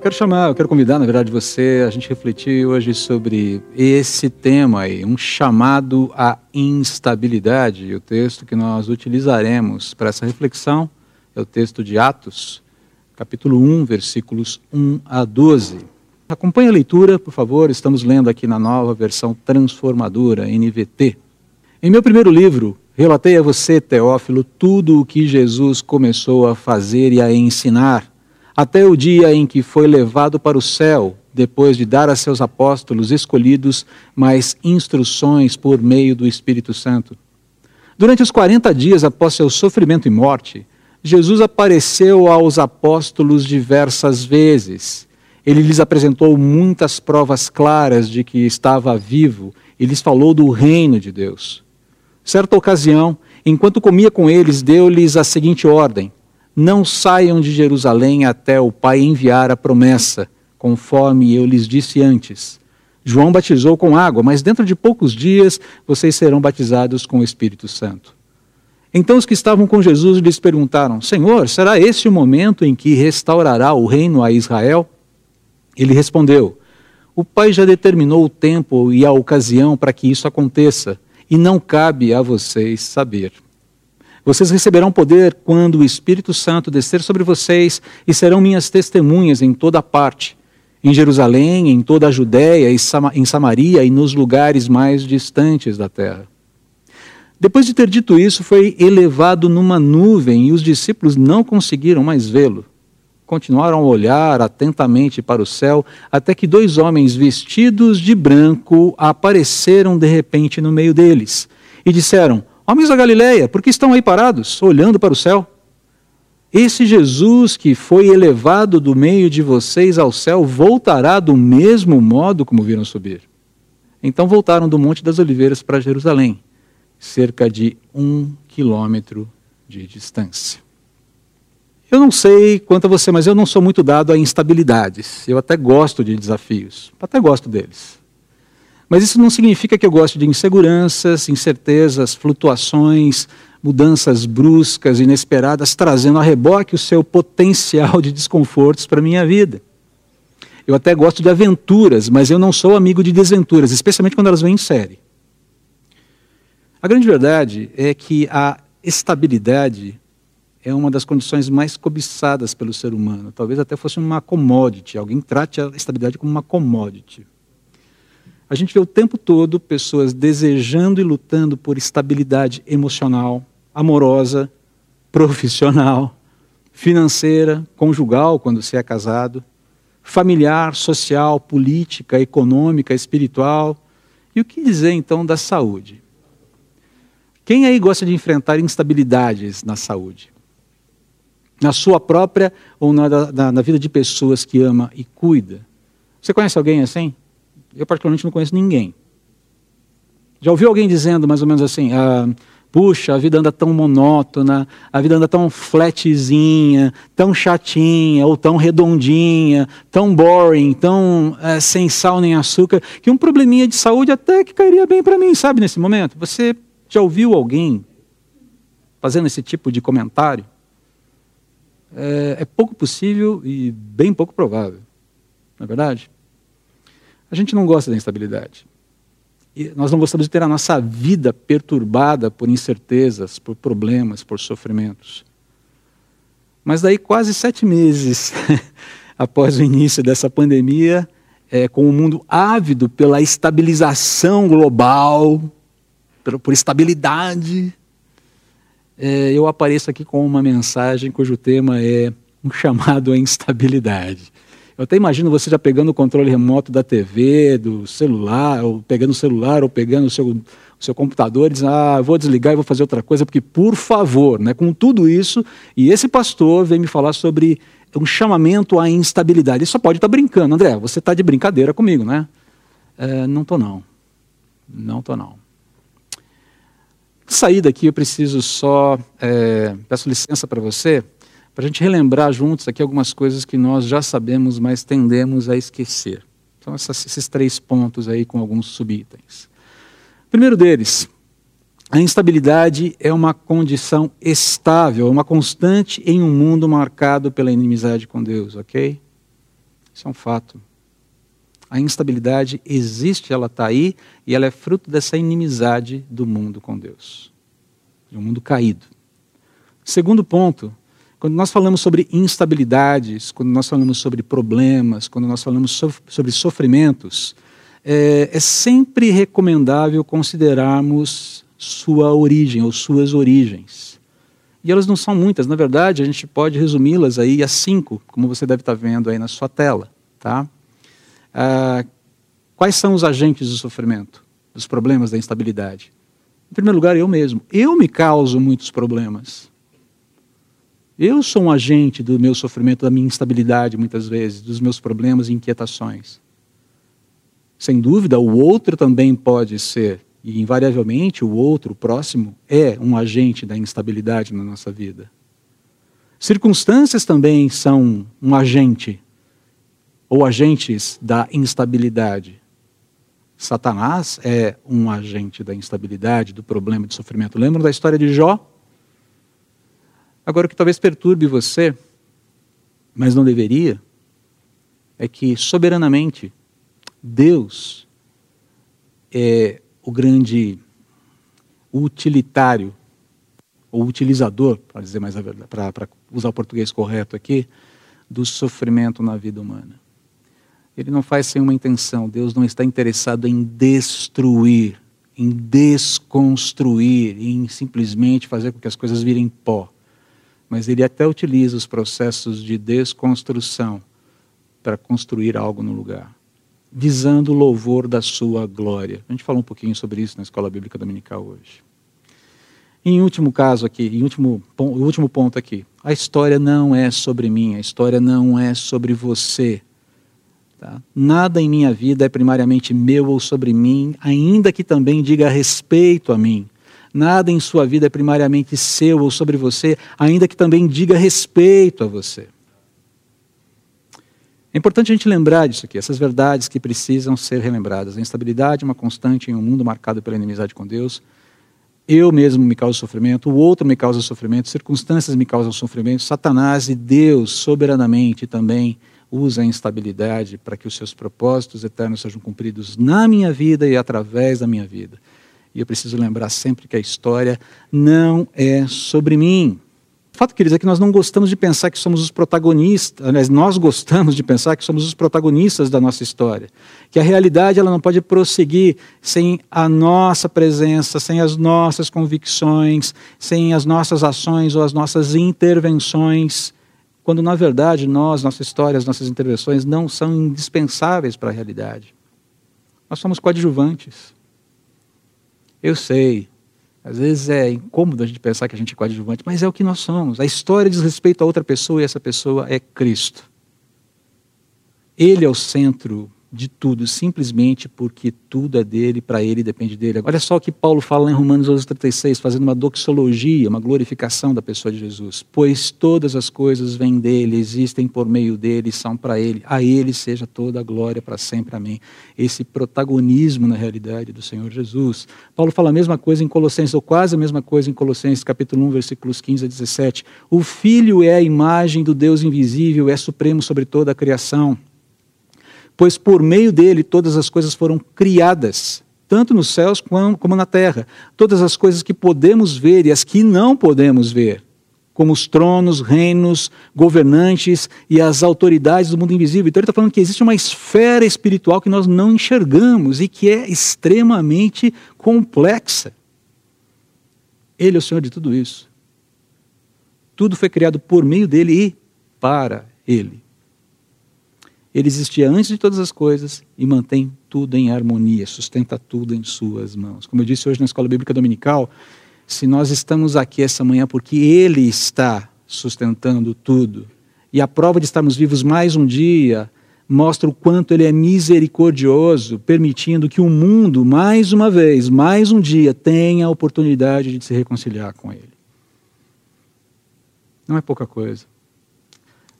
Eu quero chamar, eu quero convidar, na verdade, você a gente refletir hoje sobre esse tema aí, um chamado à instabilidade. E o texto que nós utilizaremos para essa reflexão é o texto de Atos, capítulo 1, versículos 1 a 12. Acompanhe a leitura, por favor, estamos lendo aqui na nova versão transformadora, NVT. Em meu primeiro livro, relatei a você, Teófilo, tudo o que Jesus começou a fazer e a ensinar até o dia em que foi levado para o céu, depois de dar a seus apóstolos escolhidos mais instruções por meio do Espírito Santo. Durante os 40 dias após seu sofrimento e morte, Jesus apareceu aos apóstolos diversas vezes. Ele lhes apresentou muitas provas claras de que estava vivo e lhes falou do reino de Deus. Certa ocasião, enquanto comia com eles, deu-lhes a seguinte ordem: não saiam de Jerusalém até o Pai enviar a promessa, conforme eu lhes disse antes. João batizou com água, mas dentro de poucos dias vocês serão batizados com o Espírito Santo. Então os que estavam com Jesus lhes perguntaram: Senhor, será esse o momento em que restaurará o reino a Israel? Ele respondeu: O Pai já determinou o tempo e a ocasião para que isso aconteça, e não cabe a vocês saber. Vocês receberão poder quando o Espírito Santo descer sobre vocês e serão minhas testemunhas em toda parte, em Jerusalém, em toda a Judéia, em Samaria e nos lugares mais distantes da terra. Depois de ter dito isso, foi elevado numa nuvem e os discípulos não conseguiram mais vê-lo. Continuaram a olhar atentamente para o céu até que dois homens vestidos de branco apareceram de repente no meio deles e disseram: Homens da Galileia, por que estão aí parados, olhando para o céu? Esse Jesus que foi elevado do meio de vocês ao céu voltará do mesmo modo como viram subir. Então voltaram do Monte das Oliveiras para Jerusalém, cerca de um quilômetro de distância. Eu não sei quanto a você, mas eu não sou muito dado a instabilidades. Eu até gosto de desafios, até gosto deles. Mas isso não significa que eu gosto de inseguranças, incertezas, flutuações, mudanças bruscas, inesperadas, trazendo a reboque o seu potencial de desconfortos para a minha vida. Eu até gosto de aventuras, mas eu não sou amigo de desventuras, especialmente quando elas vêm em série. A grande verdade é que a estabilidade é uma das condições mais cobiçadas pelo ser humano. Talvez até fosse uma commodity. Alguém trate a estabilidade como uma commodity. A gente vê o tempo todo pessoas desejando e lutando por estabilidade emocional, amorosa, profissional, financeira, conjugal, quando se é casado, familiar, social, política, econômica, espiritual. E o que dizer então da saúde? Quem aí gosta de enfrentar instabilidades na saúde? Na sua própria ou na, na, na vida de pessoas que ama e cuida? Você conhece alguém assim? Eu, particularmente, não conheço ninguém. Já ouviu alguém dizendo mais ou menos assim: ah, puxa, a vida anda tão monótona, a vida anda tão flatzinha, tão chatinha, ou tão redondinha, tão boring, tão é, sem sal nem açúcar, que um probleminha de saúde até que cairia bem para mim, sabe, nesse momento? Você já ouviu alguém fazendo esse tipo de comentário? É, é pouco possível e bem pouco provável, não é verdade? A gente não gosta da instabilidade. E nós não gostamos de ter a nossa vida perturbada por incertezas, por problemas, por sofrimentos. Mas daí, quase sete meses após o início dessa pandemia, é, com o mundo ávido pela estabilização global, por, estabilidade, é, eu apareço aqui com uma mensagem cujo tema é um chamado à instabilidade. Eu até imagino você já pegando o controle remoto da TV, do celular, ou pegando o celular, ou pegando o seu, o seu computador e dizendo, ah, vou desligar e vou fazer outra coisa, porque, por favor, né, com tudo isso, e esse pastor vem me falar sobre um chamamento à instabilidade. Ele só pode estar tá brincando. André, você está de brincadeira comigo, né? É, não estou, não. Não estou, não. Sair daqui, eu preciso só, é, peço licença para você, para a gente relembrar juntos aqui algumas coisas que nós já sabemos, mas tendemos a esquecer. Então, essas, esses três pontos aí com alguns subitens. Primeiro deles, a instabilidade é uma condição estável, uma constante em um mundo marcado pela inimizade com Deus, ok? Isso é um fato. A instabilidade existe, ela está aí, e ela é fruto dessa inimizade do mundo com Deus. De um mundo caído. Segundo ponto, quando nós falamos sobre instabilidades, quando nós falamos sobre problemas, quando nós falamos sobre sofrimentos, é, é sempre recomendável considerarmos sua origem ou suas origens. E elas não são muitas, na verdade, a gente pode resumi-las aí a cinco, como você deve estar vendo aí na sua tela. Tá? Ah, quais são os agentes do sofrimento, dos problemas da instabilidade? Em primeiro lugar, eu mesmo. Eu me causo muitos problemas. Eu sou um agente do meu sofrimento, da minha instabilidade, muitas vezes, dos meus problemas e inquietações. Sem dúvida, o outro também pode ser, e invariavelmente o outro, o próximo, é um agente da instabilidade na nossa vida. Circunstâncias também são um agente, ou agentes da instabilidade. Satanás é um agente da instabilidade, do problema de sofrimento. Lembram da história de Jó? Agora, o que talvez perturbe você, mas não deveria, é que soberanamente Deus é o grande utilitário, ou utilizador, para dizer mais a verdade, para usar o português correto aqui, do sofrimento na vida humana. Ele não faz sem uma intenção. Deus não está interessado em destruir, em desconstruir, em simplesmente fazer com que as coisas virem pó mas ele até utiliza os processos de desconstrução para construir algo no lugar, visando o louvor da sua glória. A gente falou um pouquinho sobre isso na Escola Bíblica Dominical hoje. Em último caso aqui, em último, último ponto aqui, a história não é sobre mim, a história não é sobre você. Tá? Nada em minha vida é primariamente meu ou sobre mim, ainda que também diga respeito a mim. Nada em sua vida é primariamente seu ou sobre você, ainda que também diga respeito a você. É importante a gente lembrar disso aqui, essas verdades que precisam ser relembradas. A instabilidade é uma constante em um mundo marcado pela inimizade com Deus. Eu mesmo me causo sofrimento, o outro me causa sofrimento, circunstâncias me causam sofrimento. Satanás e Deus soberanamente também usa a instabilidade para que os seus propósitos eternos sejam cumpridos na minha vida e através da minha vida. E eu preciso lembrar sempre que a história não é sobre mim. O fato, queridos, é que nós não gostamos de pensar que somos os protagonistas, aliás, nós gostamos de pensar que somos os protagonistas da nossa história. Que a realidade ela não pode prosseguir sem a nossa presença, sem as nossas convicções, sem as nossas ações ou as nossas intervenções, quando na verdade nós, nossa história, as nossas intervenções não são indispensáveis para a realidade. Nós somos coadjuvantes. Eu sei. Às vezes é incômodo a gente pensar que a gente é coadjuvante, mas é o que nós somos. A história diz respeito a outra pessoa e essa pessoa é Cristo. Ele é o centro de tudo, simplesmente porque tudo é dele, para ele depende dele. Olha só o que Paulo fala em Romanos 11:36, fazendo uma doxologia, uma glorificação da pessoa de Jesus. Pois todas as coisas vêm dele, existem por meio dele, são para ele. A ele seja toda a glória para sempre. Amém. Esse protagonismo na realidade do Senhor Jesus. Paulo fala a mesma coisa em Colossenses, ou quase a mesma coisa em Colossenses, capítulo 1, versículos 15 a 17. O filho é a imagem do Deus invisível, é supremo sobre toda a criação pois por meio dele todas as coisas foram criadas, tanto nos céus como na terra. Todas as coisas que podemos ver e as que não podemos ver, como os tronos, reinos, governantes e as autoridades do mundo invisível. Então ele está falando que existe uma esfera espiritual que nós não enxergamos e que é extremamente complexa. Ele é o Senhor de tudo isso. Tudo foi criado por meio dele e para ele. Ele existia antes de todas as coisas e mantém tudo em harmonia, sustenta tudo em suas mãos. Como eu disse hoje na Escola Bíblica Dominical, se nós estamos aqui essa manhã porque Ele está sustentando tudo, e a prova de estarmos vivos mais um dia mostra o quanto Ele é misericordioso, permitindo que o mundo, mais uma vez, mais um dia, tenha a oportunidade de se reconciliar com Ele. Não é pouca coisa.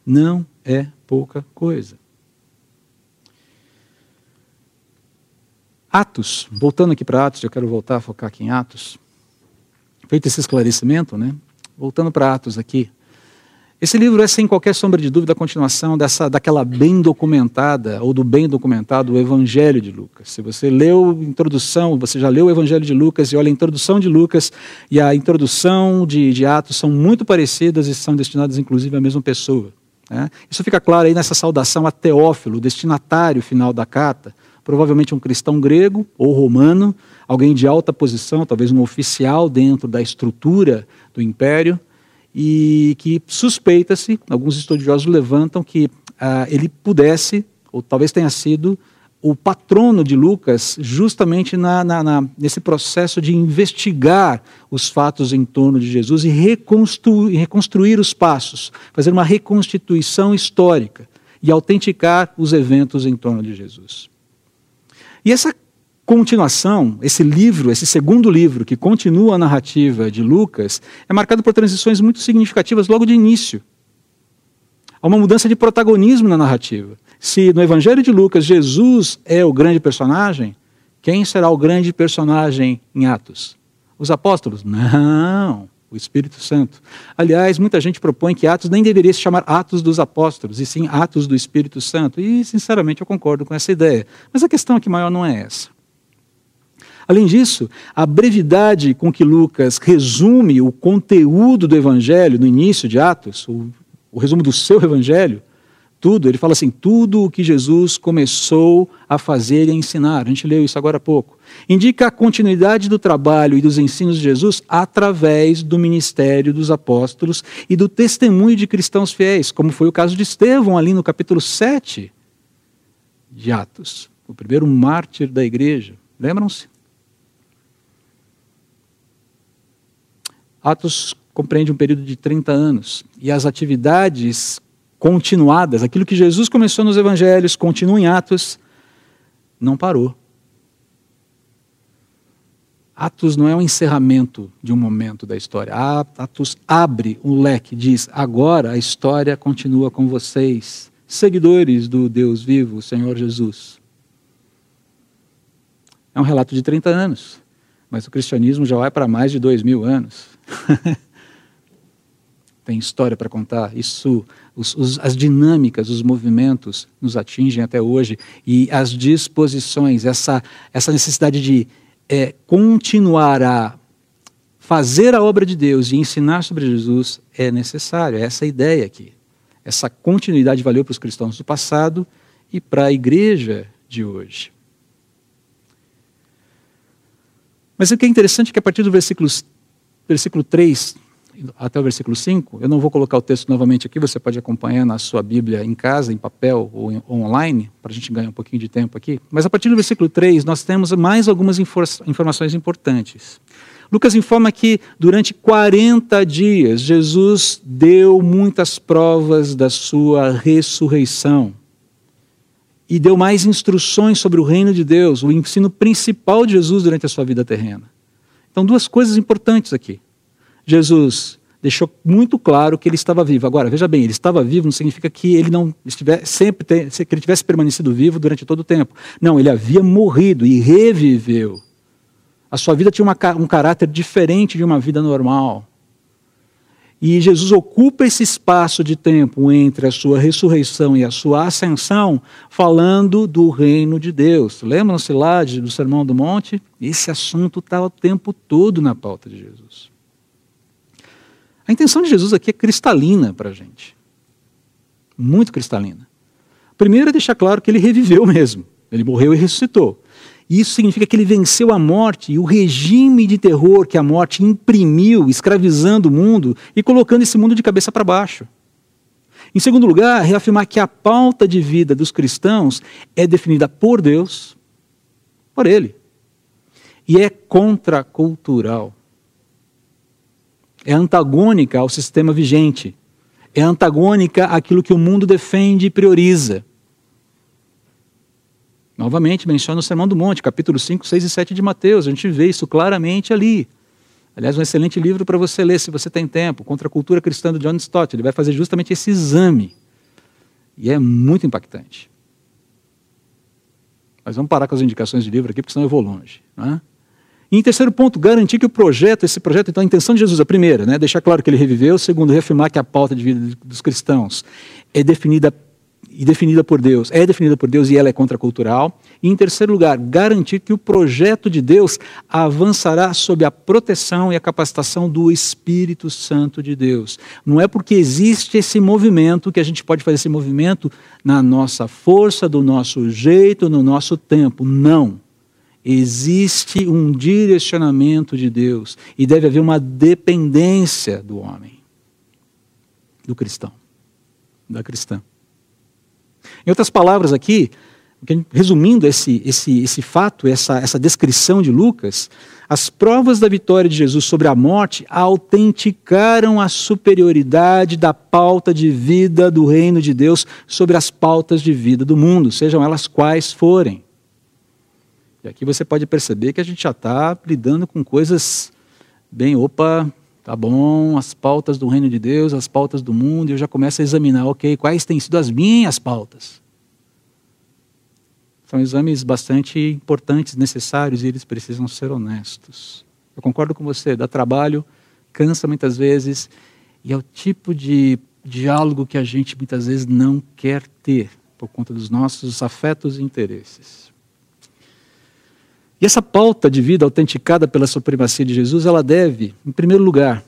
Não é pouca coisa. Atos, voltando aqui para Atos, eu quero voltar a focar aqui em Atos. Feito esse esclarecimento, né? Voltando para Atos aqui. Esse livro é, sem qualquer sombra de dúvida, a continuação dessa, daquela bem documentada, ou do bem documentado, o Evangelho de Lucas. Se você leu a introdução, você já leu o Evangelho de Lucas e olha a introdução de Lucas e a introdução de, de Atos são muito parecidas e são destinadas, inclusive, à mesma pessoa. Né? Isso fica claro aí nessa saudação a Teófilo, destinatário final da carta, provavelmente um cristão grego ou romano, alguém de alta posição, talvez um oficial dentro da estrutura do império e que suspeita-se, alguns estudiosos levantam que ah, ele pudesse, ou talvez tenha sido, o patrono de Lucas justamente na, na, na, nesse processo de investigar os fatos em torno de Jesus e reconstruir, reconstruir os passos, fazer uma reconstituição histórica e autenticar os eventos em torno de Jesus. E essa continuação, esse livro, esse segundo livro, que continua a narrativa de Lucas, é marcado por transições muito significativas logo de início. Há uma mudança de protagonismo na narrativa. Se no Evangelho de Lucas Jesus é o grande personagem, quem será o grande personagem em Atos? Os apóstolos? Não, o Espírito Santo. Aliás, muita gente propõe que Atos nem deveria se chamar Atos dos Apóstolos, e sim Atos do Espírito Santo. E, sinceramente, eu concordo com essa ideia. Mas a questão aqui maior não é essa. Além disso, a brevidade com que Lucas resume o conteúdo do Evangelho no início de Atos, o, o resumo do seu Evangelho, tudo, ele fala assim, tudo o que Jesus começou a fazer e a ensinar. A gente leu isso agora há pouco. Indica a continuidade do trabalho e dos ensinos de Jesus através do ministério dos apóstolos e do testemunho de cristãos fiéis, como foi o caso de Estevão ali no capítulo 7 de Atos, o primeiro mártir da igreja. Lembram-se? Atos compreende um período de 30 anos e as atividades continuadas, aquilo que Jesus começou nos evangelhos, continua em Atos, não parou. Atos não é um encerramento de um momento da história. Atos abre um leque, diz: agora a história continua com vocês, seguidores do Deus vivo, Senhor Jesus. É um relato de 30 anos, mas o cristianismo já vai para mais de dois mil anos. Tem história para contar. Isso, os, os, as dinâmicas, os movimentos nos atingem até hoje e as disposições, essa, essa necessidade de é, continuar a fazer a obra de Deus e ensinar sobre Jesus é necessário. É essa ideia aqui. Essa continuidade valeu para os cristãos do passado e para a igreja de hoje. Mas o que é interessante é que a partir do versículo, versículo 3 até o versículo 5, eu não vou colocar o texto novamente aqui, você pode acompanhar na sua Bíblia em casa, em papel ou, em, online, para a gente ganhar um pouquinho de tempo aqui. Mas a partir do versículo 3, nós temos mais algumas informações importantes. Lucas informa que durante 40 dias Jesus deu muitas provas da sua ressurreição e deu mais instruções sobre o reino de Deus, o ensino principal de Jesus durante a sua vida terrena. Então, duas coisas importantes aqui. Jesus deixou muito claro que ele estava vivo. Agora, veja bem, ele estava vivo não significa que ele não estivesse sempre que ele tivesse permanecido vivo durante todo o tempo. Não, ele havia morrido e reviveu. A sua vida tinha uma, um caráter diferente de uma vida normal. E Jesus ocupa esse espaço de tempo entre a sua ressurreição e a sua ascensão, falando do reino de Deus. Lembram-se lá do Sermão do Monte? Esse assunto está o tempo todo na pauta de Jesus. A intenção de Jesus aqui é cristalina para a gente. Muito cristalina. Primeiro é deixar claro que ele reviveu mesmo. Ele morreu e ressuscitou. Isso significa que ele venceu a morte e o regime de terror que a morte imprimiu, escravizando o mundo e colocando esse mundo de cabeça para baixo. Em segundo lugar, reafirmar que a pauta de vida dos cristãos é definida por Deus, por Ele, e é contracultural. É antagônica ao sistema vigente. É antagônica àquilo que o mundo defende e prioriza. Novamente, menciona o Sermão do Monte, capítulo 5, 6 e 7 de Mateus. A gente vê isso claramente ali. Aliás, um excelente livro para você ler, se você tem tempo, Contra a Cultura Cristã, do John Stott. Ele vai fazer justamente esse exame. E é muito impactante. Mas vamos parar com as indicações de livro aqui, porque senão eu vou longe. Não é? E em terceiro ponto, garantir que o projeto, esse projeto, então a intenção de Jesus, a primeira, né, deixar claro que ele reviveu, segundo, reafirmar que a pauta de vida dos cristãos é definida e definida por Deus, é definida por Deus e ela é contracultural. E em terceiro lugar, garantir que o projeto de Deus avançará sob a proteção e a capacitação do Espírito Santo de Deus. Não é porque existe esse movimento que a gente pode fazer esse movimento na nossa força, do nosso jeito, no nosso tempo. Não. Existe um direcionamento de Deus e deve haver uma dependência do homem, do cristão, da cristã. Em outras palavras, aqui, resumindo esse, esse, esse fato, essa, essa descrição de Lucas, as provas da vitória de Jesus sobre a morte autenticaram a superioridade da pauta de vida do reino de Deus sobre as pautas de vida do mundo, sejam elas quais forem. E aqui você pode perceber que a gente já está lidando com coisas bem, opa, tá bom, as pautas do reino de Deus, as pautas do mundo, e eu já começo a examinar, ok, quais têm sido as minhas pautas. São exames bastante importantes, necessários, e eles precisam ser honestos. Eu concordo com você, dá trabalho, cansa muitas vezes, e é o tipo de diálogo que a gente muitas vezes não quer ter, por conta dos nossos afetos e interesses. E essa pauta de vida autenticada pela supremacia de Jesus, ela deve, em primeiro lugar,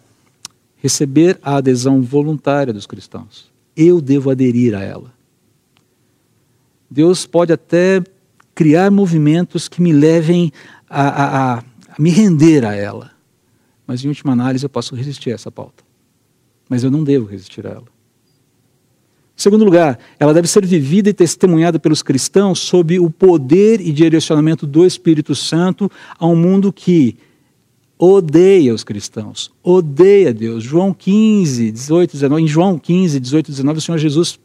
receber a adesão voluntária dos cristãos. Eu devo aderir a ela. Deus pode até criar movimentos que me levem a, a, a, me render a ela. Mas, em última análise, eu posso resistir a essa pauta. Mas eu não devo resistir a ela. Segundo lugar, ela deve ser vivida e testemunhada pelos cristãos sob o poder e direcionamento do Espírito Santo a um mundo que odeia os cristãos, odeia Deus. João 15, 18, 19, em João 15, 18, 19, o Senhor Jesus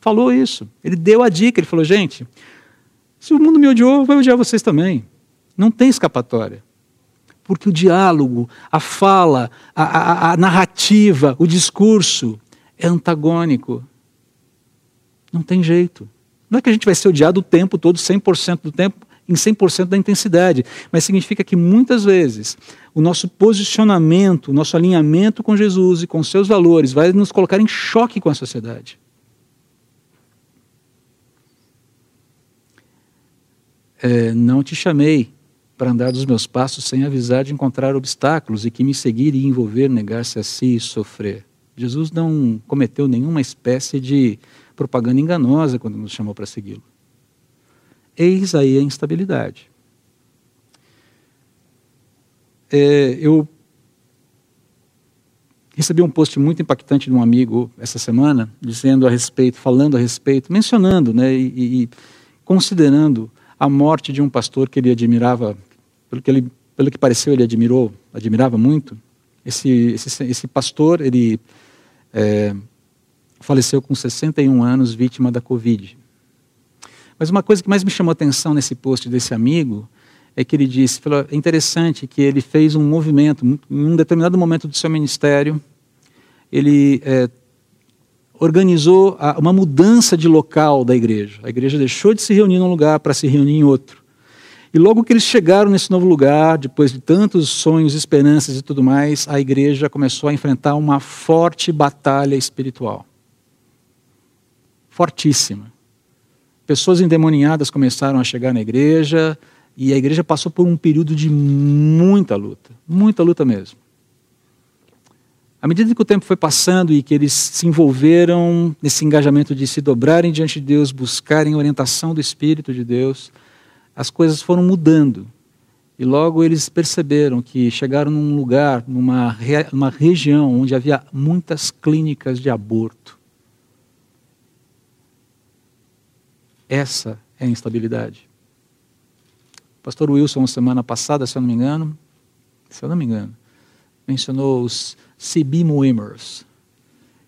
falou isso. Ele deu a dica, ele falou, gente, se o mundo me odiou, vai odiar vocês também. Não tem escapatória. Porque o diálogo, a fala, a, a, a narrativa, o discurso é antagônico. Não tem jeito. Não é que a gente vai ser odiado o tempo todo, 100% do tempo, em 100% da intensidade, mas significa que muitas vezes o nosso posicionamento, o nosso alinhamento com Jesus e com seus valores vai nos colocar em choque com a sociedade. É, não te chamei para andar dos meus passos sem avisar de encontrar obstáculos e que me seguir e envolver, negar-se a si e sofrer. Jesus não cometeu nenhuma espécie de propaganda enganosa quando nos chamou para segui-lo. Eis aí a instabilidade. É, eu recebi um post muito impactante de um amigo essa semana, dizendo a respeito, falando a respeito, mencionando né, e, e considerando a morte de um pastor que ele admirava, pelo que, ele, pelo que pareceu, ele admirou, admirava muito. Esse, esse, esse pastor, ele é, faleceu com 61 anos, vítima da Covid. Mas uma coisa que mais me chamou a atenção nesse post desse amigo é que ele disse, é interessante que ele fez um movimento, em um determinado momento do seu ministério, ele é, organizou uma mudança de local da igreja. A igreja deixou de se reunir num lugar para se reunir em outro. E logo que eles chegaram nesse novo lugar, depois de tantos sonhos, esperanças e tudo mais, a igreja começou a enfrentar uma forte batalha espiritual fortíssima. Pessoas endemoniadas começaram a chegar na igreja e a igreja passou por um período de muita luta, muita luta mesmo. À medida que o tempo foi passando e que eles se envolveram nesse engajamento de se dobrarem diante de Deus, buscarem orientação do Espírito de Deus, as coisas foram mudando. E logo eles perceberam que chegaram num lugar, numa, numa região onde havia muitas clínicas de aborto. Essa é a instabilidade. O pastor Wilson, semana passada, se eu não me engano, se eu não me engano, mencionou os Sibimoemers.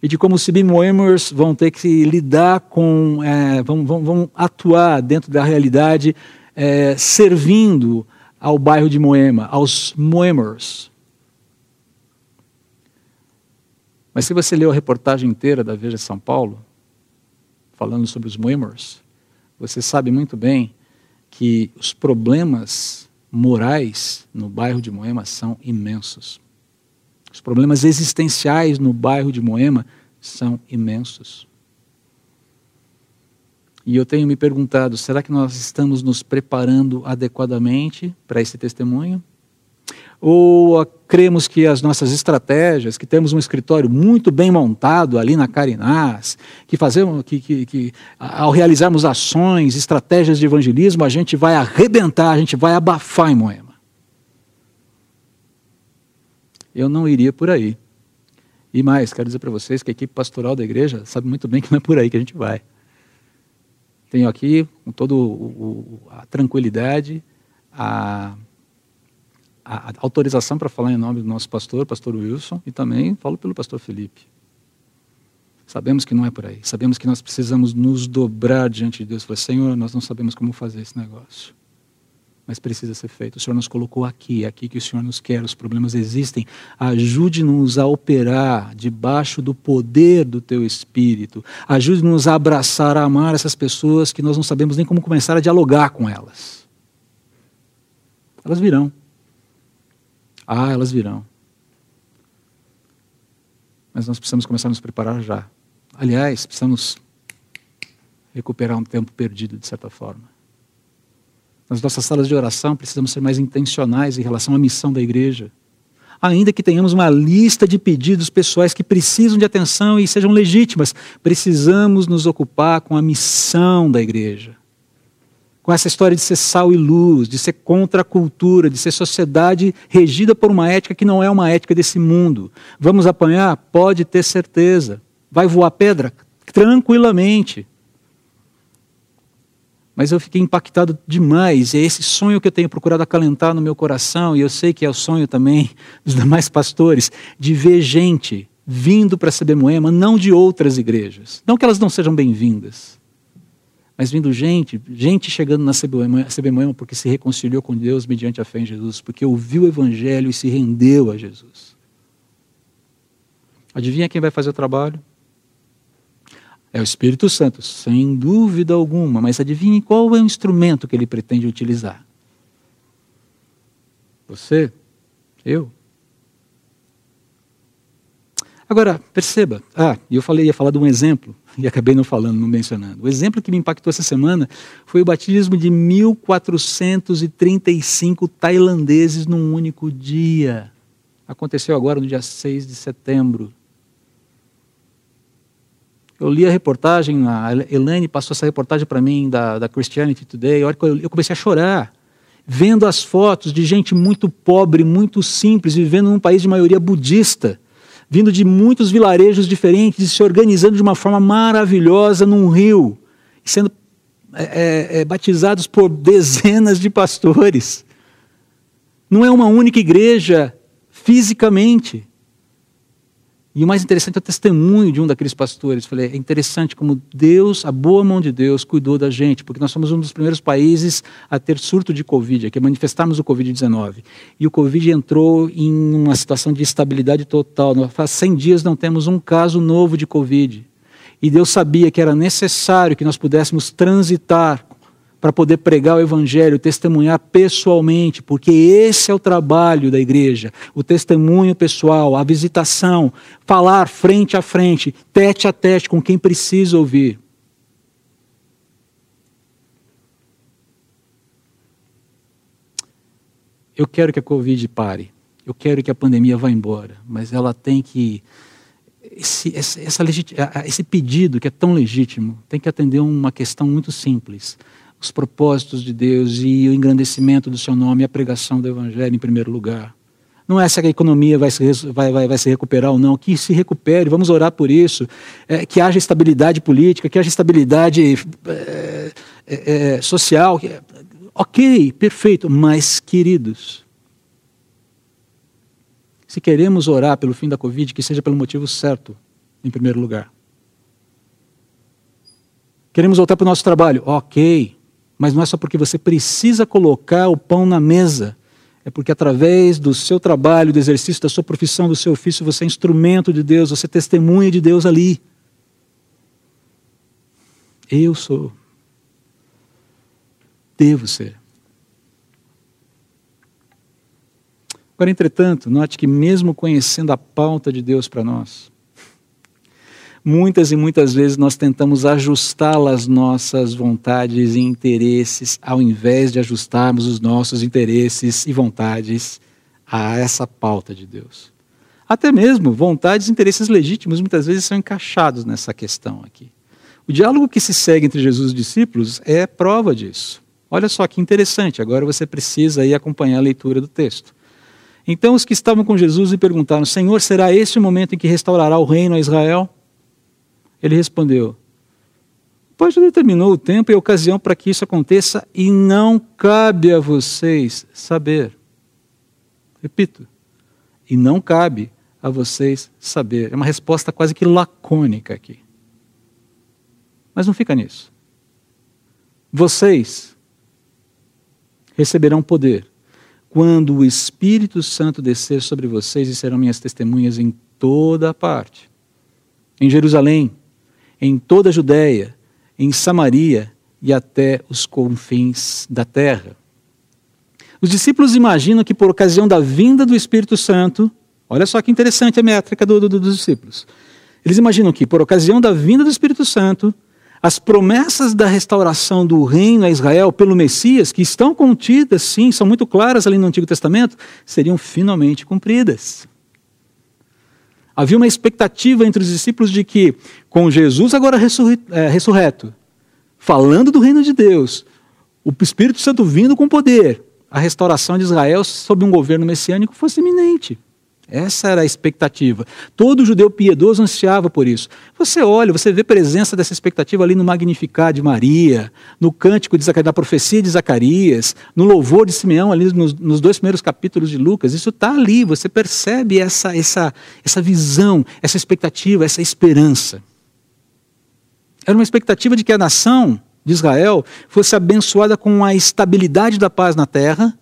E de como os Sibimoemers vão ter que lidar com, é, vão, vão, vão, atuar dentro da realidade, é, servindo ao bairro de Moema, aos Moemers. Mas se você leu a reportagem inteira da Veja São Paulo, falando sobre os Moemers, você sabe muito bem que os problemas morais no bairro de Moema são imensos. Os problemas existenciais no bairro de Moema são imensos. E eu tenho me perguntado: será que nós estamos nos preparando adequadamente para esse testemunho? Ou cremos que as nossas estratégias, que temos um escritório muito bem montado ali na Carinás, que fazemos, que, que, que ao realizarmos ações, estratégias de evangelismo, a gente vai arrebentar, a gente vai abafar em Moema? Eu não iria por aí. E mais, quero dizer para vocês que a equipe pastoral da igreja sabe muito bem que não é por aí que a gente vai. Tenho aqui, com toda a tranquilidade, a, a, autorização para falar em nome do nosso pastor, pastor Wilson, e também falo pelo pastor Felipe. Sabemos que não é por aí. Sabemos que nós precisamos nos dobrar diante de Deus. Falar, Senhor, nós não sabemos como fazer esse negócio mas precisa ser feito. O Senhor nos colocou aqui, é aqui que o Senhor nos quer, os problemas existem. Ajude-nos a operar debaixo do poder do Teu Espírito. Ajude-nos a abraçar, a amar essas pessoas que nós não sabemos nem como começar a dialogar com elas. Elas virão. Ah, elas virão. Mas nós precisamos começar a nos preparar já. Aliás, precisamos recuperar um tempo perdido, de certa forma. Nas nossas salas de oração, precisamos ser mais intencionais em relação à missão da igreja. Ainda que tenhamos uma lista de pedidos pessoais que precisam de atenção e sejam legítimas, precisamos nos ocupar com a missão da igreja. Com essa história de ser sal e luz, de ser contra a cultura, de ser sociedade regida por uma ética que não é uma ética desse mundo. Vamos apanhar? Pode ter certeza. Vai voar pedra? Tranquilamente. Mas eu fiquei impactado demais. É esse sonho que eu tenho procurado acalentar no meu coração, e eu sei que é o sonho também dos demais pastores, de ver gente vindo para CB Moema, não de outras igrejas. Não que elas não sejam bem-vindas, mas vindo gente, gente chegando na CB Moema, CB Moema porque se reconciliou com Deus mediante a fé em Jesus, porque ouviu o Evangelho e se rendeu a Jesus. Adivinha quem vai fazer o trabalho? É o Espírito Santo, sem dúvida alguma, mas adivinhe qual é o instrumento que ele pretende utilizar? Você? Eu? Agora, perceba, ah, eu falei, ia falar de um exemplo, e acabei não falando, não mencionando. O exemplo que me impactou essa semana foi o batismo de 1435 tailandeses num único dia. Aconteceu agora no dia 6 de setembro eu li a reportagem, a Elaine passou essa reportagem para mim da, da Christianity Today, a hora que eu, eu comecei a chorar, vendo as fotos de gente muito pobre, muito simples, vivendo num país de maioria budista, vindo de muitos vilarejos diferentes e se organizando de uma forma maravilhosa num rio, sendo é, é, é batizados por dezenas de pastores. Não é uma única igreja fisicamente. E o mais interessante é o testemunho de um daqueles pastores. Falei, é interessante como Deus, a boa mão de Deus, cuidou da gente, porque nós somos um dos primeiros países a ter surto de Covid, a que manifestarmos o Covid-19. E o Covid entrou em uma situação de estabilidade total. Faz 100 dias não temos um caso novo de Covid. E Deus sabia que era necessário que nós pudéssemos transitar para poder pregar o Evangelho, testemunhar pessoalmente, porque esse é o trabalho da igreja: o testemunho pessoal, a visitação, falar frente a frente, tete a tete com quem precisa ouvir. Eu quero que a Covid pare, eu quero que a pandemia vá embora, mas ela tem que. Esse, essa, esse pedido que é tão legítimo tem que atender uma questão muito simples os propósitos de Deus e o engrandecimento do seu nome e a pregação do Evangelho em primeiro lugar. Não é se a economia vai se, vai, vai, vai se recuperar ou não, que se recupere, vamos orar por isso, é, que haja estabilidade política, que haja estabilidade é, é, é social. Ok, perfeito, mas queridos, se queremos orar pelo fim da Covid, que seja pelo motivo certo, em primeiro lugar. Queremos voltar para o nosso trabalho, ok, mas não é só porque você precisa colocar o pão na mesa. É porque através do seu trabalho, do exercício da sua profissão, do seu ofício, você é instrumento de Deus, você é testemunha de Deus ali. Eu sou. Devo ser. Agora, entretanto, note que mesmo conhecendo a pauta de Deus para nós, muitas e muitas vezes nós tentamos ajustá-la às nossas vontades e interesses, ao invés de ajustarmos os nossos interesses e vontades a essa pauta de Deus. Até mesmo vontades e interesses legítimos muitas vezes são encaixados nessa questão aqui. O diálogo que se segue entre Jesus e os discípulos é prova disso. Olha só que interessante, agora você precisa aí acompanhar a leitura do texto. Então os que estavam com Jesus lhe perguntaram: Senhor, será esse o momento em que restaurará o reino a Israel? Ele respondeu: já determinou o tempo e a ocasião para que isso aconteça e não cabe a vocês saber. Repito, e não cabe a vocês saber. É uma resposta quase que lacônica aqui. Mas não fica nisso. Vocês receberão poder quando o Espírito Santo descer sobre vocês e serão minhas testemunhas em toda a parte. Em Jerusalém, em toda a Judéia, em Samaria e até os confins da terra. Os discípulos imaginam que por ocasião da vinda do Espírito Santo, olha só que interessante a métrica do, do, dos discípulos. Eles imaginam que por ocasião da vinda do Espírito Santo, as promessas da restauração do reino a Israel pelo Messias, que estão contidas, sim, são muito claras ali no Antigo Testamento, seriam finalmente cumpridas. Havia uma expectativa entre os discípulos de que, com Jesus agora é, ressurreto, falando do reino de Deus, o Espírito Santo vindo com poder, a restauração de Israel sob um governo messiânico fosse iminente. Essa era a expectativa. Todo judeu piedoso ansiava por isso. Você olha, você vê presença dessa expectativa ali no Magnificar de Maria, no cântico de Zacarias, da profecia de Zacarias, no louvor de Simeão, ali nos, nos dois primeiros capítulos de Lucas. Isso está ali, você percebe essa, essa, essa visão, essa expectativa, essa esperança. Era uma expectativa de que a nação de Israel fosse abençoada com a estabilidade da paz na terra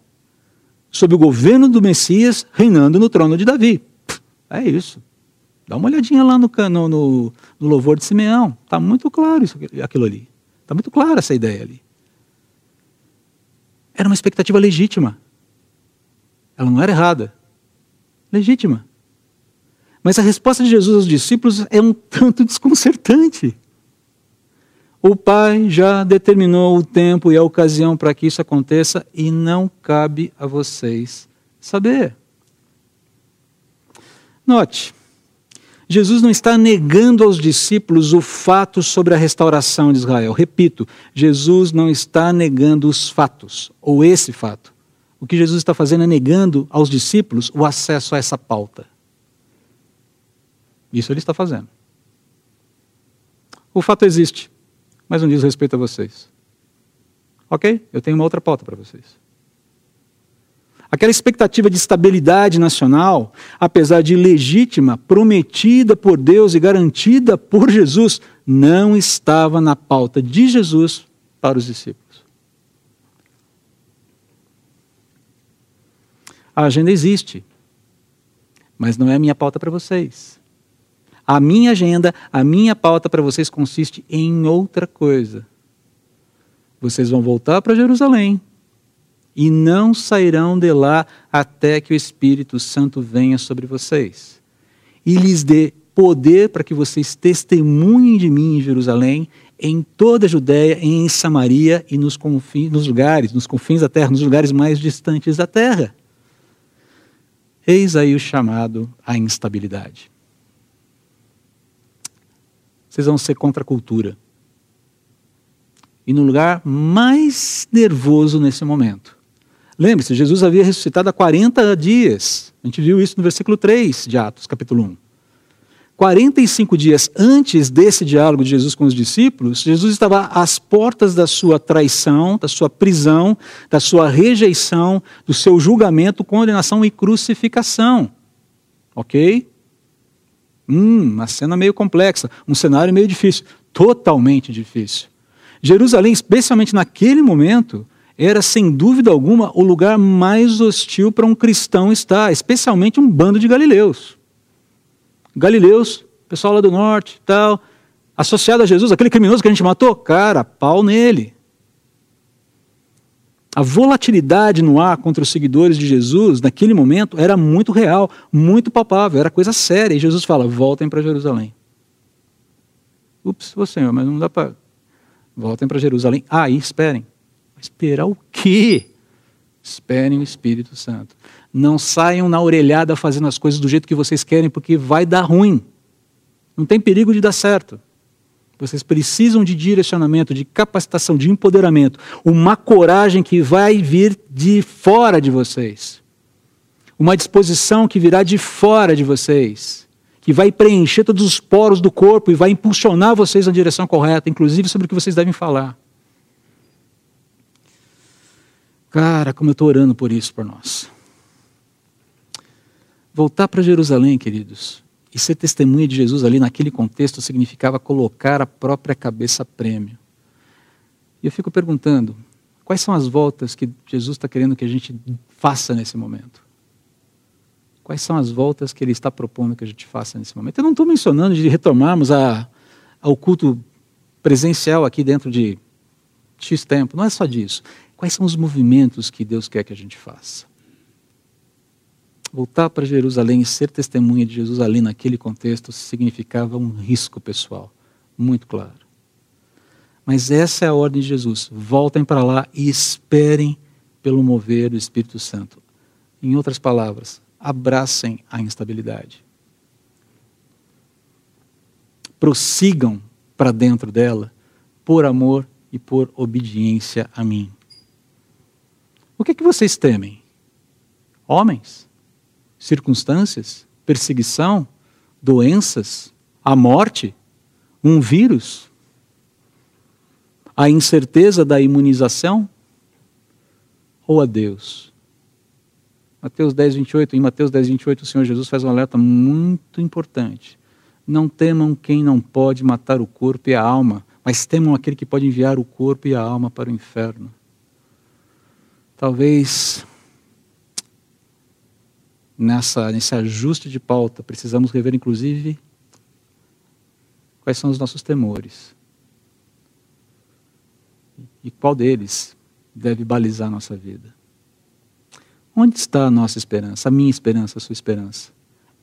sob o governo do Messias reinando no trono de Davi. É isso. Dá uma olhadinha lá no, no, no, no louvor de Simeão. Está muito claro isso, aquilo ali. Está muito clara essa ideia ali. Era uma expectativa legítima. Ela não era errada. Legítima. Mas a resposta de Jesus aos discípulos é um tanto desconcertante. O Pai já determinou o tempo e a ocasião para que isso aconteça e não cabe a vocês saber. Note, Jesus não está negando aos discípulos o fato sobre a restauração de Israel. Repito, Jesus não está negando os fatos, ou esse fato. O que Jesus está fazendo é negando aos discípulos o acesso a essa pauta. Isso ele está fazendo. O fato existe mas não diz respeito a vocês. Ok? Eu tenho uma outra pauta para vocês. Aquela expectativa de estabilidade nacional, apesar de legítima, prometida por Deus e garantida por Jesus, não estava na pauta de Jesus para os discípulos. A agenda existe, mas não é a minha pauta para vocês. A minha agenda, a minha pauta para vocês consiste em outra coisa. Vocês vão voltar para Jerusalém e não sairão de lá até que o Espírito Santo venha sobre vocês e lhes dê poder para que vocês testemunhem de mim em Jerusalém, em toda a Judéia, em Samaria e nos, confins, nos lugares, nos confins da terra, nos lugares mais distantes da terra. Eis aí o chamado à instabilidade vocês vão ser contra a cultura. E no lugar mais nervoso nesse momento. Lembre-se, Jesus havia ressuscitado há 40 dias. A gente viu isso no versículo 3 de Atos, capítulo 1. 45 dias antes desse diálogo de Jesus com os discípulos, Jesus estava às portas da sua traição, da sua prisão, da sua rejeição, do seu julgamento, condenação e crucificação. Ok? Hum, uma cena meio complexa, um cenário meio difícil, totalmente difícil. Jerusalém, especialmente naquele momento, era sem dúvida alguma o lugar mais hostil para um cristão estar, especialmente um bando de galileus. Galileus, pessoal lá do norte, tal, associado a Jesus, aquele criminoso que a gente matou, cara, pau nele. A volatilidade no ar contra os seguidores de Jesus, naquele momento, era muito real, muito palpável, era coisa séria. E Jesus fala: voltem para Jerusalém. Ups, ô Senhor, mas não dá para. Voltem para Jerusalém. Ah, esperem. Esperar o quê? Esperem o Espírito Santo. Não saiam na orelhada fazendo as coisas do jeito que vocês querem, porque vai dar ruim. Não tem perigo de dar certo. Vocês precisam de direcionamento, de capacitação, de empoderamento, uma coragem que vai vir de fora de vocês. Uma disposição que virá de fora de vocês, que vai preencher todos os poros do corpo e vai impulsionar vocês na direção correta, inclusive sobre o que vocês devem falar. Cara, como eu estou orando por isso por nós. Voltar para Jerusalém, queridos, e ser testemunha de Jesus ali naquele contexto significava colocar a própria cabeça a prêmio. E eu fico perguntando, quais são as voltas que Jesus está querendo que a gente faça nesse momento? Quais são as voltas que Ele está propondo que a gente faça nesse momento? Eu não estou mencionando de retomarmos a, ao culto presencial aqui dentro de X tempo, não é só disso. Quais são os movimentos que Deus quer que a gente faça? Voltar para Jerusalém e ser testemunha de Jesus ali naquele contexto significava um risco pessoal, muito claro. Mas essa é a ordem de Jesus. Voltem para lá e esperem pelo mover do Espírito Santo. Em outras palavras, abracem a instabilidade. Prossigam para dentro dela por amor e por obediência a mim. O que, é que vocês temem? Homens? Circunstâncias, perseguição, doenças, a morte, um vírus, a incerteza da imunização ou a Deus? Mateus 10, 28, em Mateus 10, 28, o Senhor Jesus faz um alerta muito importante. Não temam quem não pode matar o corpo e a alma, mas temam aquele que pode enviar o corpo e a alma para o inferno. Talvez nessa, nesse ajuste de pauta, precisamos rever, inclusive, quais são os nossos temores. E qual deles deve balizar a nossa vida. Onde está a nossa esperança, a minha esperança, a sua esperança?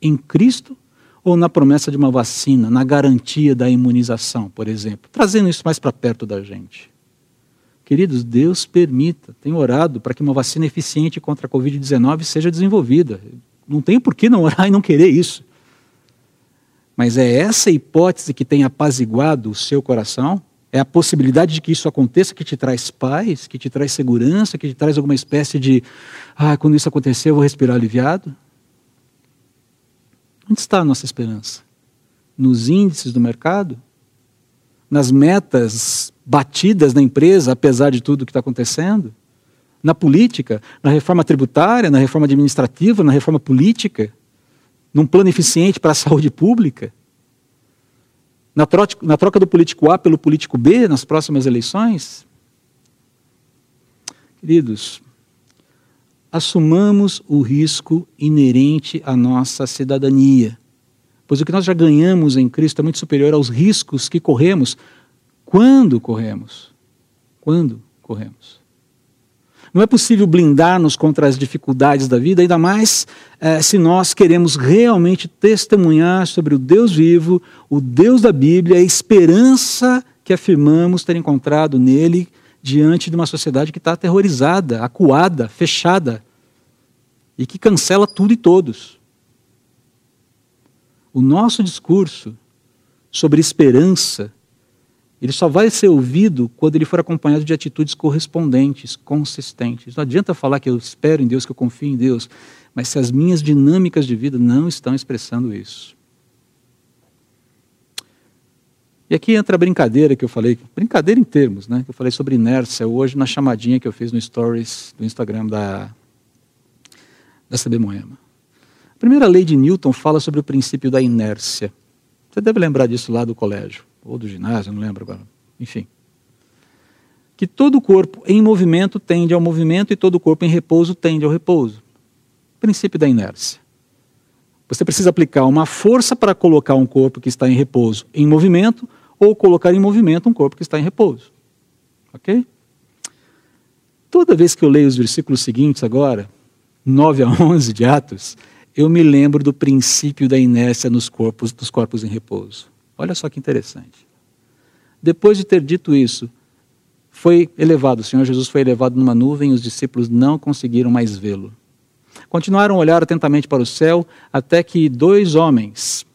Em Cristo ou na promessa de uma vacina, na garantia da imunização, por exemplo? Trazendo isso mais para perto da gente. Queridos, Deus permita, tenho orado para que uma vacina eficiente contra a Covid-19 seja desenvolvida. Não tem por que não orar e não querer isso. Mas é essa hipótese que tem apaziguado o seu coração? É a possibilidade de que isso aconteça que te traz paz, que te traz segurança, que te traz alguma espécie de, ah, quando isso acontecer eu vou respirar aliviado? Onde está a nossa esperança? Nos índices do mercado? Nas metas batidas na empresa, apesar de tudo que está acontecendo? na política, na reforma tributária, na reforma administrativa, na reforma política, num plano eficiente para a saúde pública, na troca, na troca do político A pelo político B nas próximas eleições? Queridos, assumamos o risco inerente à nossa cidadania, pois o que nós já ganhamos em Cristo é muito superior aos riscos que corremos quando corremos. Quando corremos. Não é possível blindar-nos contra as dificuldades da vida, ainda mais eh, se nós queremos realmente testemunhar sobre o Deus vivo, o Deus da Bíblia, a esperança que afirmamos ter encontrado nele diante de uma sociedade que está aterrorizada, acuada, fechada e que cancela tudo e todos. O nosso discurso sobre esperança ele só vai ser ouvido quando ele for acompanhado de atitudes correspondentes, consistentes. Não adianta falar que eu espero em Deus, que eu confio em Deus, mas se as minhas dinâmicas de vida não estão expressando isso. E aqui entra a brincadeira que eu falei, brincadeira em termos, né? Que eu falei sobre inércia hoje na chamadinha que eu fiz no Stories do Instagram da, da CB Moema. A primeira lei de Newton fala sobre o princípio da inércia. Você deve lembrar disso lá do colégio ou do ginásio, não lembro agora. Enfim. Que todo corpo em movimento tende ao movimento e todo corpo em repouso tende ao repouso. Princípio da inércia. Você precisa aplicar uma força para colocar um corpo que está em repouso em movimento ou colocar em movimento um corpo que está em repouso. Ok? toda vez que eu leio os versículos seguintes agora, 9 a 11 de Atos, eu me lembro do princípio da inércia nos corpos, dos corpos em repouso. Olha só que interessante. Depois de ter dito isso, foi elevado, o Senhor Jesus foi elevado numa nuvem e os discípulos não conseguiram mais vê-lo. Continuaram a olhar atentamente para o céu até que dois homens,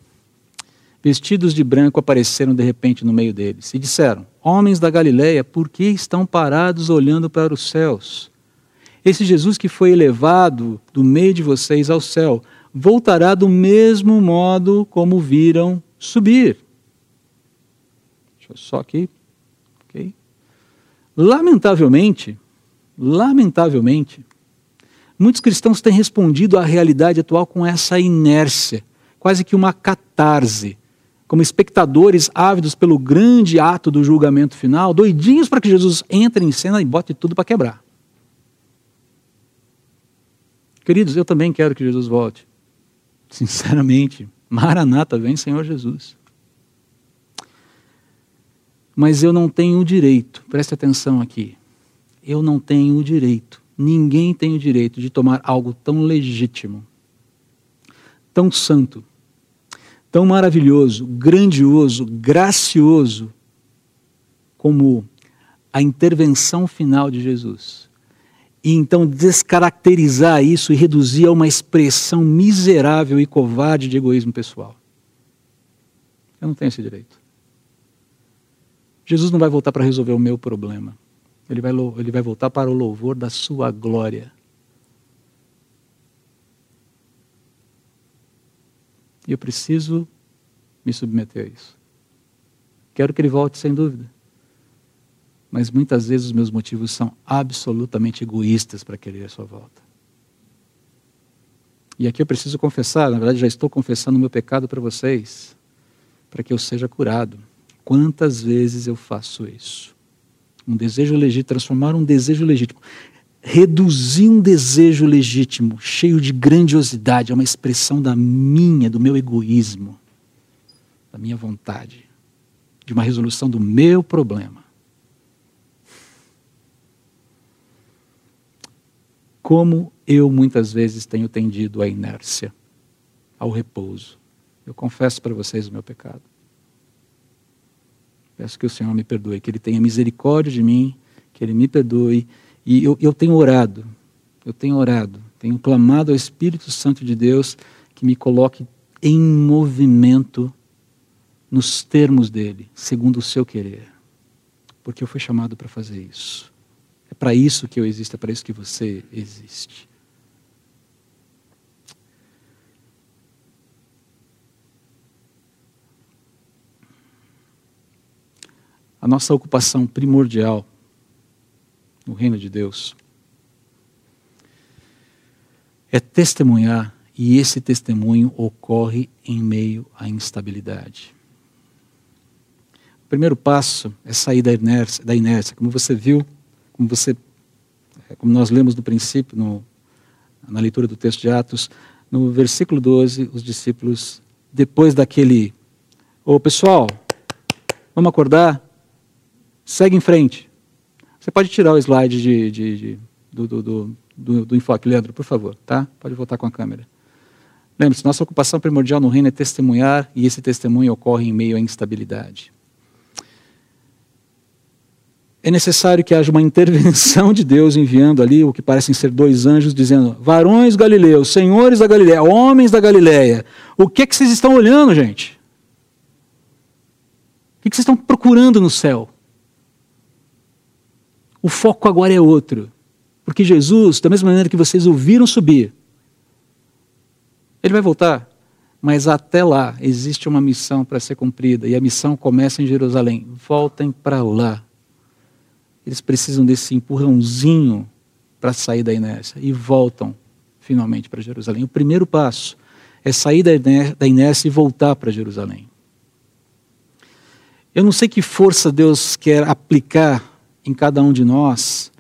vestidos de branco, apareceram de repente no meio deles e disseram: Homens da Galileia, por que estão parados olhando para os céus? Esse Jesus que foi elevado do meio de vocês ao céu voltará do mesmo modo como viram subir. Deixa eu só aqui. Ok? Lamentavelmente, lamentavelmente, muitos cristãos têm respondido à realidade atual com essa inércia, quase que uma catarse, como espectadores ávidos pelo grande ato do julgamento final, doidinhos para que Jesus entre em cena e bote tudo para quebrar. Queridos, eu também quero que Jesus volte. Sinceramente, Maranata, vem Senhor Jesus. Mas eu não tenho o direito, preste atenção aqui. Eu não tenho o direito, ninguém tem o direito de tomar algo tão legítimo, tão santo, tão maravilhoso, grandioso, gracioso, como a intervenção final de Jesus e então descaracterizar isso e reduzir a uma expressão miserável e covarde de egoísmo pessoal. Eu não tenho esse direito. Jesus não vai voltar para resolver o meu problema. Ele vai, ele vai voltar para o louvor da sua glória. E eu preciso me submeter a isso. Quero que ele volte sem dúvida mas muitas vezes os meus motivos são absolutamente egoístas para querer a sua volta. E aqui eu preciso confessar, na verdade já estou confessando o meu pecado para vocês, para que eu seja curado. Quantas vezes eu faço isso? Um desejo legítimo, transformar um desejo legítimo, reduzir um desejo legítimo, cheio de grandiosidade, é uma expressão da minha, do meu egoísmo, da minha vontade, de uma resolução do meu problema. Como eu muitas vezes tenho tendido à inércia, ao repouso. Eu confesso para vocês o meu pecado. Peço que o Senhor me perdoe, que Ele tenha misericórdia de mim, que Ele me perdoe. E eu, eu tenho orado, eu tenho orado, tenho clamado ao Espírito Santo de Deus que me coloque em movimento nos termos dele, segundo o seu querer. Porque eu fui chamado para fazer isso. Para isso que eu existo, é para isso que você existe. A nossa ocupação primordial no reino de Deus é testemunhar, e esse testemunho ocorre em meio à instabilidade. O primeiro passo é sair da inércia, da inércia. Como você viu, como você, como nós lemos no princípio, no, na leitura do texto de Atos, no versículo 12, os discípulos, depois daquele, ô pessoal, vamos acordar, segue em frente. Você pode tirar o slide de, de, de do, do, do, do, do enfoque, Leandro, por favor, tá? Pode voltar com a câmera. Lembre-se, nossa ocupação primordial no reino é testemunhar, e esse testemunho ocorre em meio à instabilidade é necessário que haja uma intervenção de Deus enviando ali o que parecem ser dois anjos dizendo: Varões galileus, senhores da Galileia, homens da Galileia, o que, é que vocês estão olhando, gente? O é que vocês estão procurando no céu? O foco agora é outro. Porque Jesus, da mesma maneira que vocês ouviram subir, ele vai voltar. Mas até lá existe uma missão para ser cumprida. E a missão começa em Jerusalém. Voltem para lá eles precisam desse empurrãozinho para sair da inércia e voltam finalmente para Jerusalém. O primeiro passo é sair da inércia e voltar para Jerusalém. Eu não sei que força Deus quer aplicar em cada um de nós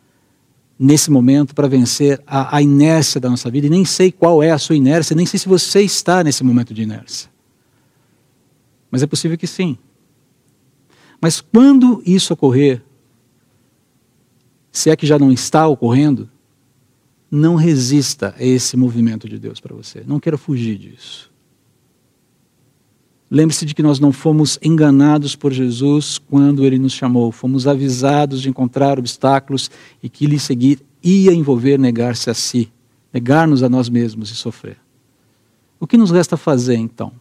nesse momento para vencer a, a, inércia da nossa vida, e nem sei qual é a sua inércia, nem sei se você está nesse momento de inércia. Mas é possível que sim. Mas quando isso ocorrer, se é que já não está ocorrendo, não resista a esse movimento de Deus para você. Não queira fugir disso. Lembre-se de que nós não fomos enganados por Jesus quando ele nos chamou, fomos avisados de encontrar obstáculos e que lhe seguir ia envolver negar-se a si, negar-nos a nós mesmos e sofrer. O que nos resta fazer então?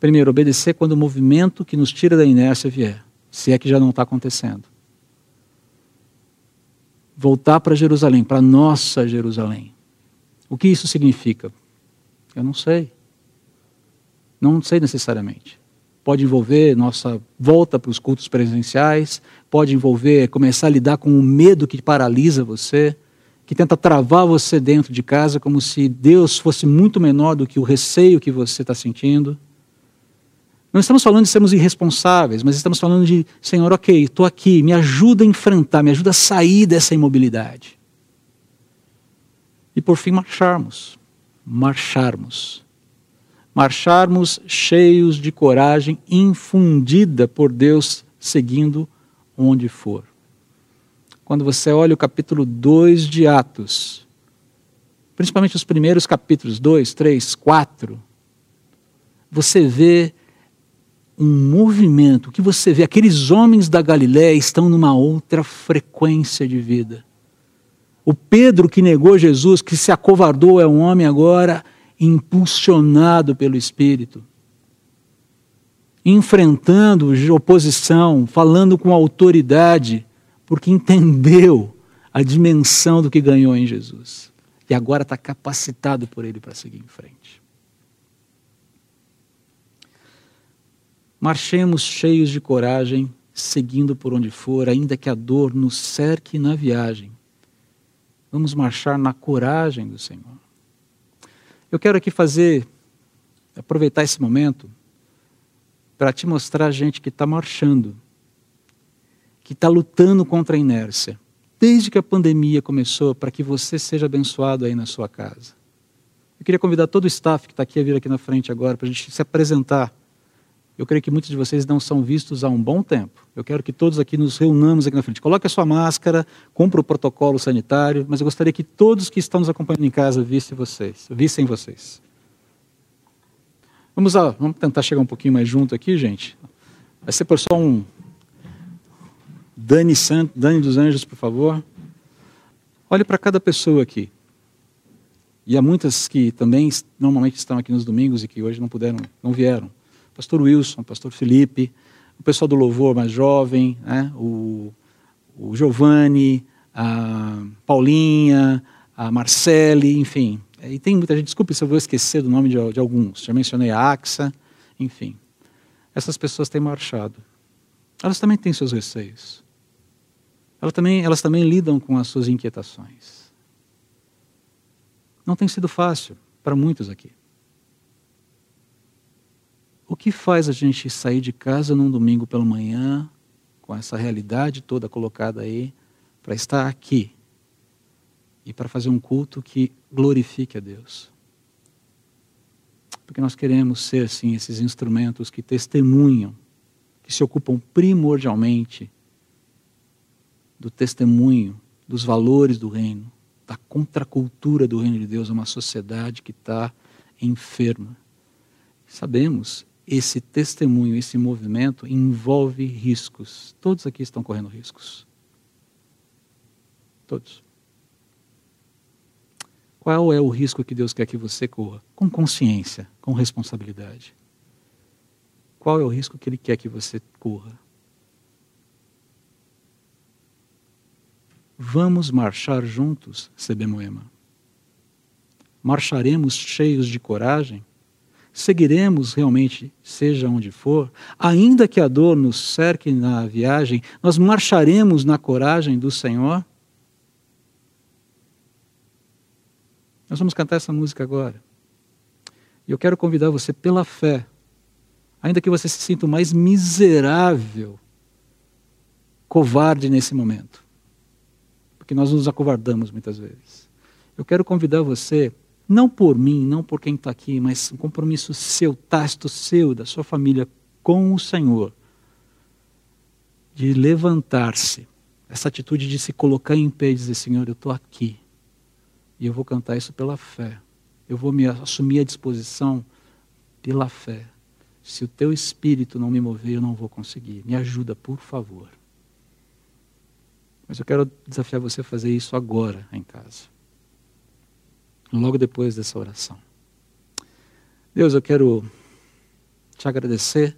Primeiro, obedecer quando o movimento que nos tira da inércia vier, se é que já não está acontecendo. Voltar para Jerusalém, para nossa Jerusalém. O que isso significa? Eu não sei. Não sei necessariamente. Pode envolver nossa volta para os cultos presenciais, pode envolver começar a lidar com o medo que paralisa você, que tenta travar você dentro de casa, como se Deus fosse muito menor do que o receio que você está sentindo. Não estamos falando de sermos irresponsáveis, mas estamos falando de, Senhor, ok, estou aqui, me ajuda a enfrentar, me ajuda a sair dessa imobilidade. E por fim, marcharmos. Marcharmos marcharmos cheios de coragem infundida por Deus, seguindo onde for. Quando você olha o capítulo 2 de Atos, principalmente os primeiros capítulos 2, 3, 4, você vê um movimento, que você vê, aqueles homens da Galiléia estão numa outra frequência de vida. O Pedro que negou Jesus, que se acovardou, é um homem agora impulsionado pelo Espírito, enfrentando oposição, falando com autoridade, porque entendeu a dimensão do que ganhou em Jesus. E agora está capacitado por Ele para seguir em frente. Marchemos cheios de coragem, seguindo por onde for, ainda que a dor nos cerque na viagem. Vamos marchar na coragem do Senhor. Eu quero aqui fazer, aproveitar esse momento, para te mostrar gente que está marchando, que está lutando contra a inércia, desde que a pandemia começou, para que você seja abençoado aí na sua casa. Eu queria convidar todo o staff que está aqui a vir aqui na frente agora, para a gente se apresentar eu creio que muitos de vocês não são vistos há um bom tempo. Eu quero que todos aqui nos reunamos aqui na frente. Coloque a sua máscara, cumpra o protocolo sanitário, mas eu gostaria que todos que estão nos acompanhando em casa vissem vocês. Vissem vocês. Vamos, vamos tentar chegar um pouquinho mais junto aqui, gente. Vai ser por só um. Dani, Sant... Dani dos Anjos, por favor. Olhe para cada pessoa aqui. E há muitas que também normalmente estão aqui nos domingos e que hoje não puderam, não vieram pastor Wilson, pastor Felipe, o pessoal do louvor mais jovem, né? o, o Giovanni, a Paulinha, a Marcele, enfim. E tem muita gente, desculpe se eu vou esquecer do nome de, de alguns, já mencionei a AXA, enfim. Essas pessoas têm marchado. Elas também têm seus receios. Elas também, elas também lidam com as suas inquietações. Não tem sido fácil para muitos aqui. O que faz a gente sair de casa num domingo pela manhã, com essa realidade toda colocada aí, para estar aqui e para fazer um culto que glorifique a Deus? Porque nós queremos ser, sim, esses instrumentos que testemunham, que se ocupam primordialmente do testemunho, dos valores do reino, da contracultura do reino de Deus uma sociedade que está enferma. Sabemos esse testemunho, esse movimento envolve riscos. Todos aqui estão correndo riscos. Todos. Qual é o risco que Deus quer que você corra? Com consciência, com responsabilidade. Qual é o risco que Ele quer que você corra? Vamos marchar juntos, Sebemoema. Marcharemos cheios de coragem? Seguiremos realmente, seja onde for, ainda que a dor nos cerque na viagem, nós marcharemos na coragem do Senhor? Nós vamos cantar essa música agora. E eu quero convidar você pela fé, ainda que você se sinta o mais miserável, covarde nesse momento, porque nós nos acovardamos muitas vezes. Eu quero convidar você não por mim, não por quem está aqui, mas um compromisso seu, tácito seu, da sua família com o Senhor, de levantar-se. essa atitude de se colocar em pé e dizer: Senhor, eu estou aqui. E eu vou cantar isso pela fé. Eu vou me assumir a disposição pela fé. Se o teu espírito não me mover, eu não vou conseguir. Me ajuda, por favor. Mas eu quero desafiar você a fazer isso agora em casa. Logo depois dessa oração. Deus, eu quero te agradecer,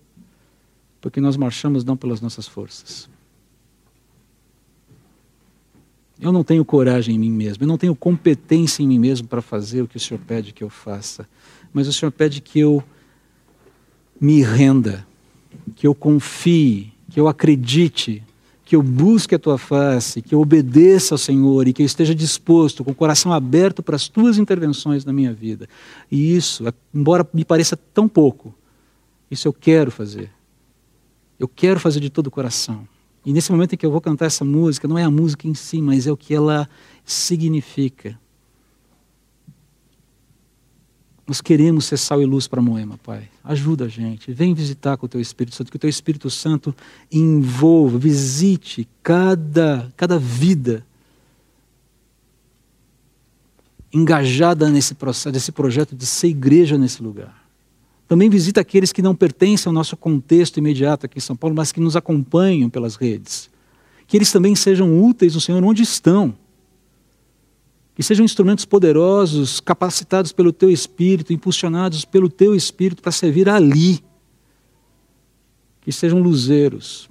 porque nós marchamos não pelas nossas forças. Eu não tenho coragem em mim mesmo, eu não tenho competência em mim mesmo para fazer o que o Senhor pede que eu faça. Mas o Senhor pede que eu me renda, que eu confie, que eu acredite que eu busque a tua face, que eu obedeça ao Senhor e que eu esteja disposto, com o coração aberto para as tuas intervenções na minha vida. E isso, embora me pareça tão pouco, isso eu quero fazer. Eu quero fazer de todo o coração. E nesse momento em que eu vou cantar essa música, não é a música em si, mas é o que ela significa. Nós queremos ser sal e luz para Moema, Pai. Ajuda a gente. Vem visitar com o Teu Espírito Santo, que o Teu Espírito Santo envolva, visite cada, cada vida engajada nesse processo, nesse projeto de ser igreja nesse lugar. Também visita aqueles que não pertencem ao nosso contexto imediato aqui em São Paulo, mas que nos acompanham pelas redes. Que eles também sejam úteis no Senhor onde estão que sejam instrumentos poderosos, capacitados pelo teu espírito, impulsionados pelo teu espírito para servir ali. Que sejam luzeiros,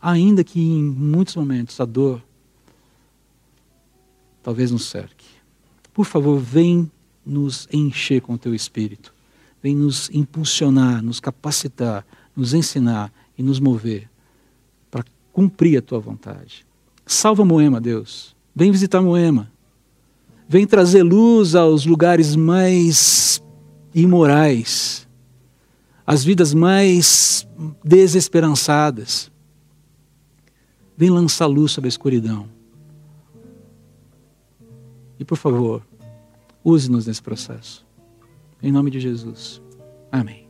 ainda que em muitos momentos a dor talvez nos cerque. Por favor, vem nos encher com o teu espírito. Vem nos impulsionar, nos capacitar, nos ensinar e nos mover para cumprir a tua vontade. Salva Moema, Deus. Vem visitar Moema vem trazer luz aos lugares mais imorais, às vidas mais desesperançadas. Vem lançar luz sobre a escuridão. E por favor, use-nos nesse processo. Em nome de Jesus. Amém.